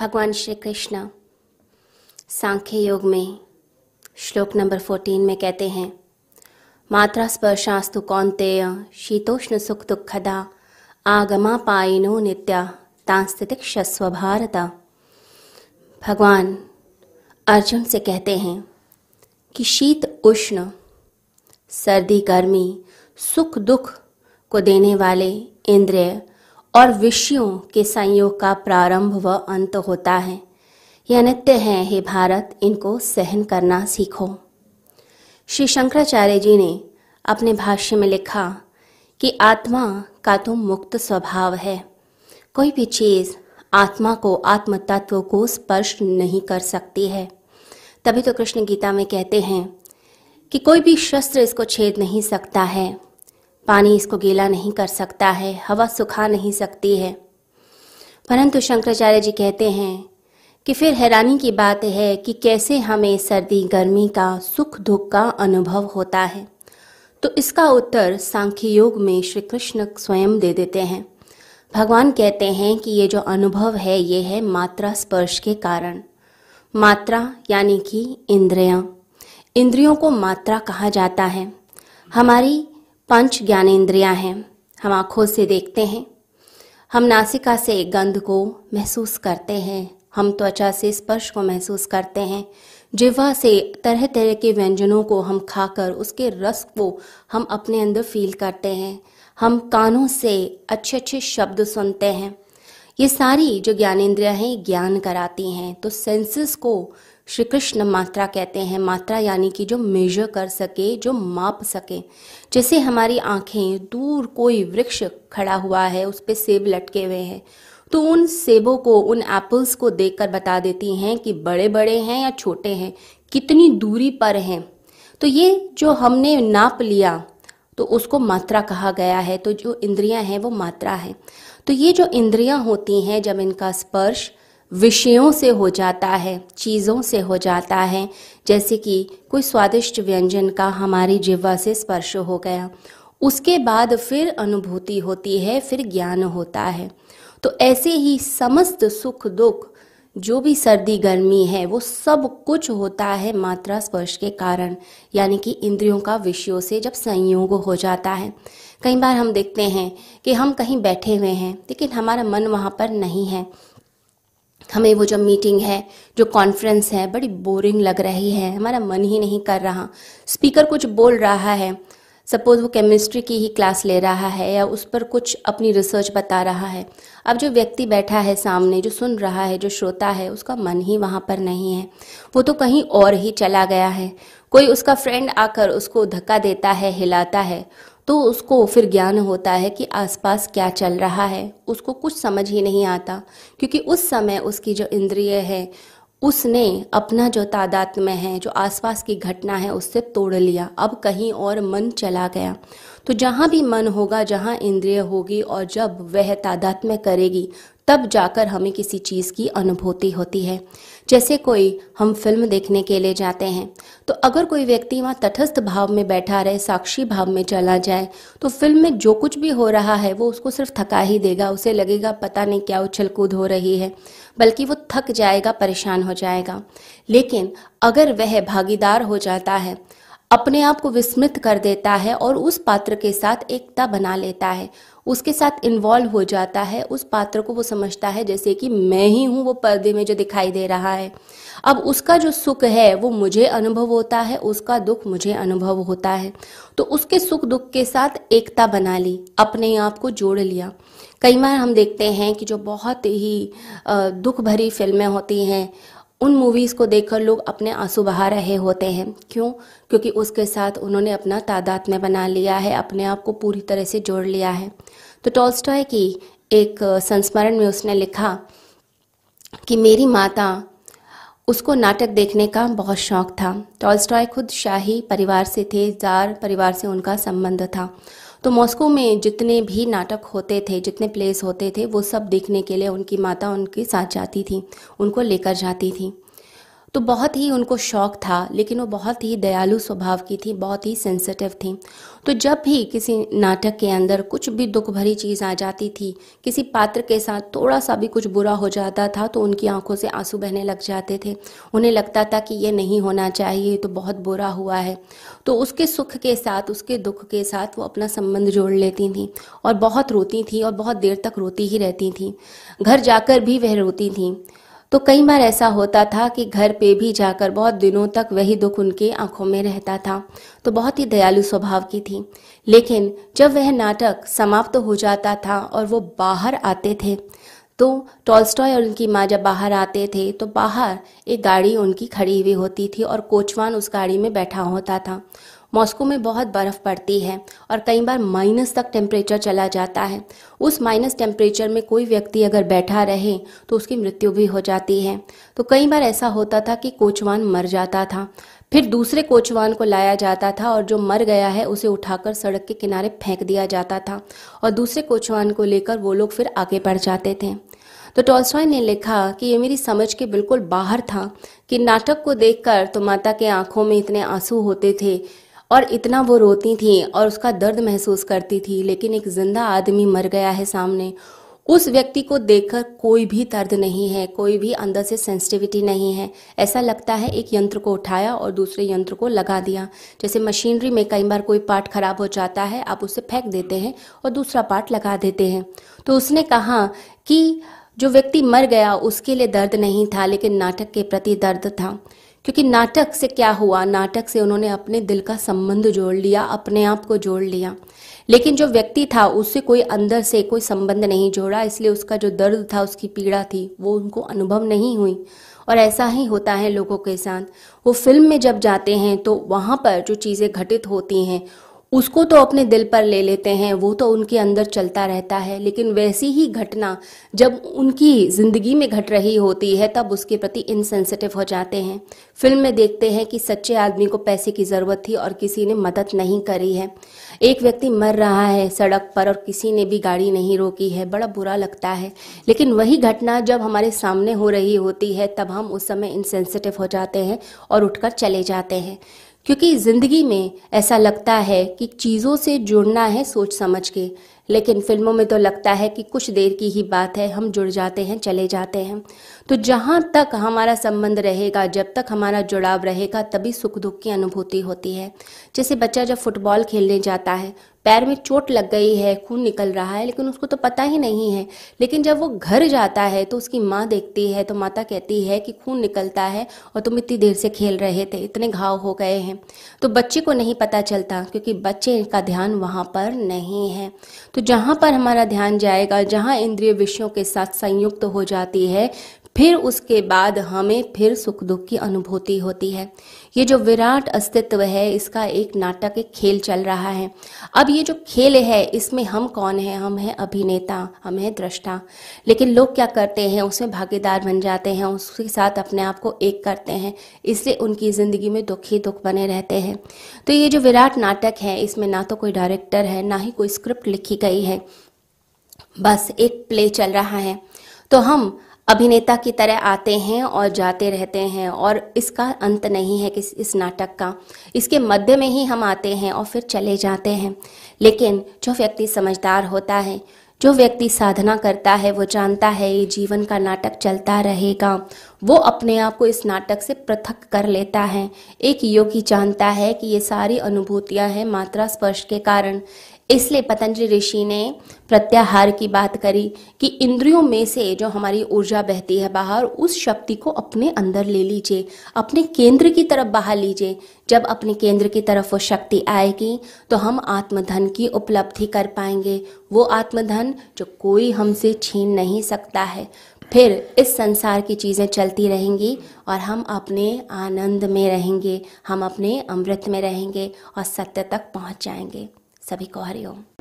भगवान श्री कृष्ण, सांख्य योग में, श्लोक नंबर फोर्टीन में कहते हैं मात्रा स्पर्शास्तु कौंतेय शीतोष्ण सुख दुखदा, आगमा पाइनो नित्या तांस्तितिक्षस्व भारत। भगवान अर्जुन से कहते हैं कि शीत उष्ण, सर्दी गर्मी, सुख दुख को देने वाले इंद्रिय और विषयों के संयोग का प्रारंभ व अंत होता है। यह नित्य है, हे भारत, इनको सहन करना सीखो। श्री शंकराचार्य जी ने अपने भाष्य में लिखा कि आत्मा का तो मुक्त स्वभाव है। कोई भी चीज़ आत्मा को आत्म तत्व को स्पर्श नहीं कर सकती है। तभी तो कृष्ण गीता में कहते हैं कि कोई भी शस्त्र इसको छेद नहीं सकता है। पानी इसको गीला नहीं कर सकता है, हवा सुखा नहीं सकती है। परंतु शंकराचार्य जी कहते हैं कि फिर हैरानी की बात है कि कैसे हमें सर्दी, गर्मी का, सुख दुख का अनुभव होता है। तो इसका उत्तर सांख्य योग में श्री कृष्ण स्वयं दे देते हैं। भगवान कहते हैं कि ये जो अनुभव है, ये है मात्रा स्पर्श के कारण। मात्रा यानी कि इंद्रियाँ। इंद्रियों को मात्रा कहा जाता है। हमारी पंच ज्ञानेन्द्रियाँ हैं। हम आँखों से देखते हैं। हम नासिका से गंध को महसूस करते हैं। हम त्वचा से स्पर्श को महसूस करते हैं। जिवा से तरह तरह के व्यंजनों को हम खाकर, उसके रस को हम अपने अंदर फील करते हैं। हम कानों से अच्छे अच्छे शब्द सुनते हैं। ये सारी जो ज्ञानेन्द्रियाँ हैं ज्ञान कराती हैं। तो सेंसेस को श्री कृष्ण मात्रा कहते हैं। मात्रा यानी कि जो मेजर कर सके, जो माप सके। जैसे हमारी आँखें, दूर कोई वृक्ष खड़ा हुआ है, उस पर सेब लटके हुए हैं। तो उन सेबों को, उन एप्पल्स को देखकर बता देती हैं कि बड़े बड़े हैं या छोटे हैं, कितनी दूरी पर हैं। तो ये जो हमने नाप लिया तो उसको मात्रा कहा गया है। तो जो इंद्रियाँ हैं, वो मात्रा है। तो ये जो इंद्रियाँ होती हैं, जब इनका स्पर्श विषयों से हो जाता है, चीज़ों से हो जाता है, जैसे कि कोई स्वादिष्ट व्यंजन का हमारी जिह्वा से स्पर्श हो गया, उसके बाद फिर अनुभूति होती है, फिर ज्ञान होता है। तो ऐसे ही समस्त सुख दुख जो भी सर्दी, गर्मी है, वो सब कुछ होता है मात्रा स्पर्श के कारण, यानी कि इंद्रियों का विषयों से जब संयोग हो जाता है। कई बार हम देखते हैं कि हम कहीं बैठे हुए हैं, लेकिन हमारा मन वहाँ पर नहीं है। हमें वो जो मीटिंग है, जो कॉन्फ्रेंस है, बड़ी बोरिंग लग रही है। हमारा मन ही नहीं कर रहा। स्पीकर कुछ बोल रहा है सपोज़ वो केमिस्ट्री की ही क्लास ले रहा है या उस पर कुछ अपनी रिसर्च बता रहा है। अब जो व्यक्ति बैठा है सामने, जो सुन रहा है, जो श्रोता है, उसका मन ही वहाँ पर नहीं है। वो तो कहीं और ही चला गया है। कोई उसका फ्रेंड आकर उसको धक्का देता है, हिलाता है तो उसको फिर ज्ञान होता है कि आसपास क्या चल रहा है। उसको कुछ समझ ही नहीं आता, क्योंकि उस समय उसकी जो इंद्रिय है उसने अपना जो तादात्म्य है, जो आसपास की घटना है, उससे तोड़ लिया। अब कहीं और मन चला गया। तो जहाँ भी मन होगा, जहाँ इंद्रिय होगी और जब वह तादात्म्य करेगी तब जाकर हमें किसी चीज़ की अनुभूति होती है। जैसे कोई हम फ़िल्म देखने के लिए जाते हैं तो अगर कोई व्यक्ति वहाँ तटस्थ भाव में बैठा रहे, साक्षी भाव में चला जाए तो फ़िल्म में जो कुछ भी हो रहा है, वो उसको सिर्फ़ थका ही देगा, उसे लगेगा पता नहीं क्या उछल कूद हो रही है, बल्कि वो थक जाएगा, परेशान हो जाएगा। लेकिन अगर वह भागीदार हो जाता है अपने आप को विस्मृत कर देता है और उस पात्र के साथ एकता बना लेता है। उसके साथ इन्वॉल्व हो जाता है। उस पात्र को वो समझता है, जैसे कि मैं ही हूँ वो पर्दे में जो दिखाई दे रहा है। अब उसका जो सुख है, वो मुझे अनुभव होता है, उसका दुख मुझे अनुभव होता है। तो उसके सुख दुख के साथ एकता बना ली, अपने आप को जोड़ लिया। कई बार हम देखते हैं कि जो बहुत ही दुख भरी फ़िल्में होती हैं उन मूवीज़ को देखकर लोग अपने आँसू बहा रहे होते हैं। क्यों? क्योंकि उसके साथ उन्होंने अपना तादाद में बना लिया है, अपने आप को पूरी तरह से जोड़ लिया है। तो टॉल्स्टॉय की एक संस्मरण में उसने लिखा कि मेरी माता, उसको नाटक देखने का बहुत शौक था। टॉल्स्टॉय खुद शाही परिवार से थे, जार परिवार से उनका संबंध था। तो मॉस्को में जितने भी नाटक होते थे, जितने प्लेस होते थे, वो सब देखने के लिए उनकी माता उनके साथ जाती थी, उनको लेकर जाती थी। तो बहुत ही उनको शौक था, लेकिन वो बहुत ही दयालु स्वभाव की थी, बहुत ही सेंसिटिव थी। तो जब भी किसी नाटक के अंदर कुछ भी दुख भरी चीज़ आ जाती थी, किसी पात्र के साथ थोड़ा सा भी कुछ बुरा हो जाता था तो उनकी आँखों से आँसू बहने लग जाते थे। उन्हें लगता था कि ये नहीं होना चाहिए तो बहुत बुरा हुआ है। तो उसके सुख के साथ, उसके दुख के साथ वो अपना संबंध जोड़ लेती थी और बहुत रोती थी और बहुत देर तक रोती ही रहती थी। घर जाकर भी वह रोती थी। तो कई बार ऐसा होता था कि घर पे भी जाकर बहुत दिनों तक वही दुख उनके आँखों में रहता था तो बहुत ही दयालु स्वभाव की थी। लेकिन जब वह नाटक समाप्त हो जाता था और वो बाहर आते थे तो टॉलस्टॉय और उनकी माँ जब बाहर आते थे तो बाहर एक गाड़ी उनकी खड़ी हुई होती थी और कोचवान उस गाड़ी में बैठा होता था। मॉस्को में बहुत बर्फ़ पड़ती है और कई बार माइनस तक टेम्परेचर चला जाता है। उस माइनस टेम्परेचर में कोई व्यक्ति अगर बैठा रहे तो उसकी मृत्यु भी हो जाती है। तो कई बार ऐसा होता था कि कोचवान मर जाता था। फिर दूसरे कोचवान को लाया जाता था और जो मर गया है, उसे उठाकर सड़क के किनारे फेंक दिया जाता था और दूसरे कोचवान को लेकर वो लोग फिर आगे बढ़ जाते थे। तो टॉल्स्टॉय ने लिखा कि ये मेरी समझ के बिल्कुल बाहर था कि नाटक को देखकर तो माता के आँखों में इतने आँसू होते थे और इतना वो रोती थी और उसका दर्द महसूस करती थी, लेकिन एक ज़िंदा आदमी मर गया है सामने। उस व्यक्ति को देखकर कोई भी दर्द नहीं है, कोई भी अंदर से सेंसिटिविटी नहीं है। ऐसा लगता है एक यंत्र को उठाया और दूसरे यंत्र को लगा दिया। जैसे मशीनरी में कई बार कोई पार्ट खराब हो जाता है, आप उसे फेंक देते हैं और दूसरा पार्ट लगा देते हैं। तो उसने कहा कि जो व्यक्ति मर गया, उसके लिए दर्द नहीं था, लेकिन नाटक के प्रति दर्द था। क्योंकि नाटक से क्या हुआ? नाटक से उन्होंने अपने दिल का संबंध जोड़ लिया, अपने आप को जोड़ लिया। लेकिन जो व्यक्ति था, उससे कोई अंदर से कोई संबंध नहीं जोड़ा, इसलिए उसका जो दर्द था, उसकी पीड़ा थी, वो उनको अनुभव नहीं हुई। और ऐसा ही होता है लोगों के साथ। वो फ़िल्म में जब जाते हैं तो वहाँ पर जो चीज़ें घटित होती हैं उसको तो अपने दिल पर ले लेते हैं, वो तो उनके अंदर चलता रहता है। लेकिन वैसी ही घटना, जब उनकी ज़िंदगी में घट रही होती है, तब उसके प्रति इनसेंसिटिव हो जाते हैं। फ़िल्म में देखते हैं कि सच्चे आदमी को पैसे की ज़रूरत थी और किसी ने मदद नहीं करी है। एक व्यक्ति मर रहा है सड़क पर और किसी ने भी गाड़ी नहीं रोकी है, बड़ा बुरा लगता है। लेकिन वही घटना जब हमारे सामने हो रही होती है, तब हम उस समय इनसेंसिटिव हो जाते हैं और उठकर चले जाते हैं। क्योंकि ज़िंदगी में ऐसा लगता है कि चीज़ों से जुड़ना है सोच समझ के। लेकिन फ़िल्मों में तो लगता है कि कुछ देर की ही बात है, हम जुड़ जाते हैं, चले जाते हैं। तो जहाँ तक हमारा संबंध रहेगा, जब तक हमारा जुड़ाव रहेगा, तभी सुख दुख की अनुभूति होती है। जैसे बच्चा जब फुटबॉल खेलने जाता है पैर में चोट लग गई है, खून निकल रहा है, लेकिन उसको तो पता ही नहीं है। लेकिन जब वो घर जाता है तो उसकी माँ देखती है तो माता कहती है कि खून निकलता है और तुम इतनी देर से खेल रहे थे, इतने घाव हो गए हैं। तो बच्चे को नहीं पता चलता, क्योंकि बच्चे का ध्यान वहाँ पर नहीं है। तो जहाँ पर हमारा ध्यान जाएगा, जहाँ इंद्रिय विषयों के साथ संयुक्त तो हो जाती है फिर उसके बाद हमें फिर सुख दुख की अनुभूति होती है। ये जो विराट अस्तित्व है, इसका एक नाटक, एक खेल चल रहा है। अब ये जो खेल है, इसमें हम कौन है? हम हैं अभिनेता, हम हैं दृष्टा। लेकिन लोग क्या करते हैं? उसमें भागीदार बन जाते हैं, उसके साथ अपने आप को एक करते हैं। इसलिए उनकी ज़िंदगी में दुख ही दुख बने रहते हैं। तो ये जो विराट नाटक है, इसमें ना तो कोई डायरेक्टर है, ना ही कोई स्क्रिप्ट लिखी गई है। बस एक प्ले चल रहा है। तो हम अभिनेता की तरह आते हैं और जाते रहते हैं और इसका अंत नहीं है कि इस नाटक का। इसके मध्य में ही हम आते हैं और फिर चले जाते हैं। लेकिन जो व्यक्ति समझदार होता है, जो व्यक्ति साधना करता है, वो जानता है ये जीवन का नाटक चलता रहेगा। वो अपने आप को इस नाटक से पृथक कर लेता है। एक योगी जानता है कि ये सारी अनुभूतियाँ हैं मात्रा स्पर्श के कारण। इसलिए पतंजलि ऋषि ने प्रत्याहार की बात करी कि इंद्रियों में से जो हमारी ऊर्जा बहती है बाहर, उस शक्ति को अपने अंदर ले लीजिए, अपने केंद्र की तरफ़ बाहर लीजिए। जब अपने केंद्र की तरफ़ वो शक्ति आएगी तो हम आत्मधन की उपलब्धि कर पाएँगे। वो आत्मधन जो कोई हमसे छीन नहीं सकता है। फिर इस संसार की चीज़ें चलती रहेंगी और हम अपने आनंद में रहेंगे, हम अपने अमृत में रहेंगे और सत्य तक पहुँच जाएँगे। सभी को हरिओम।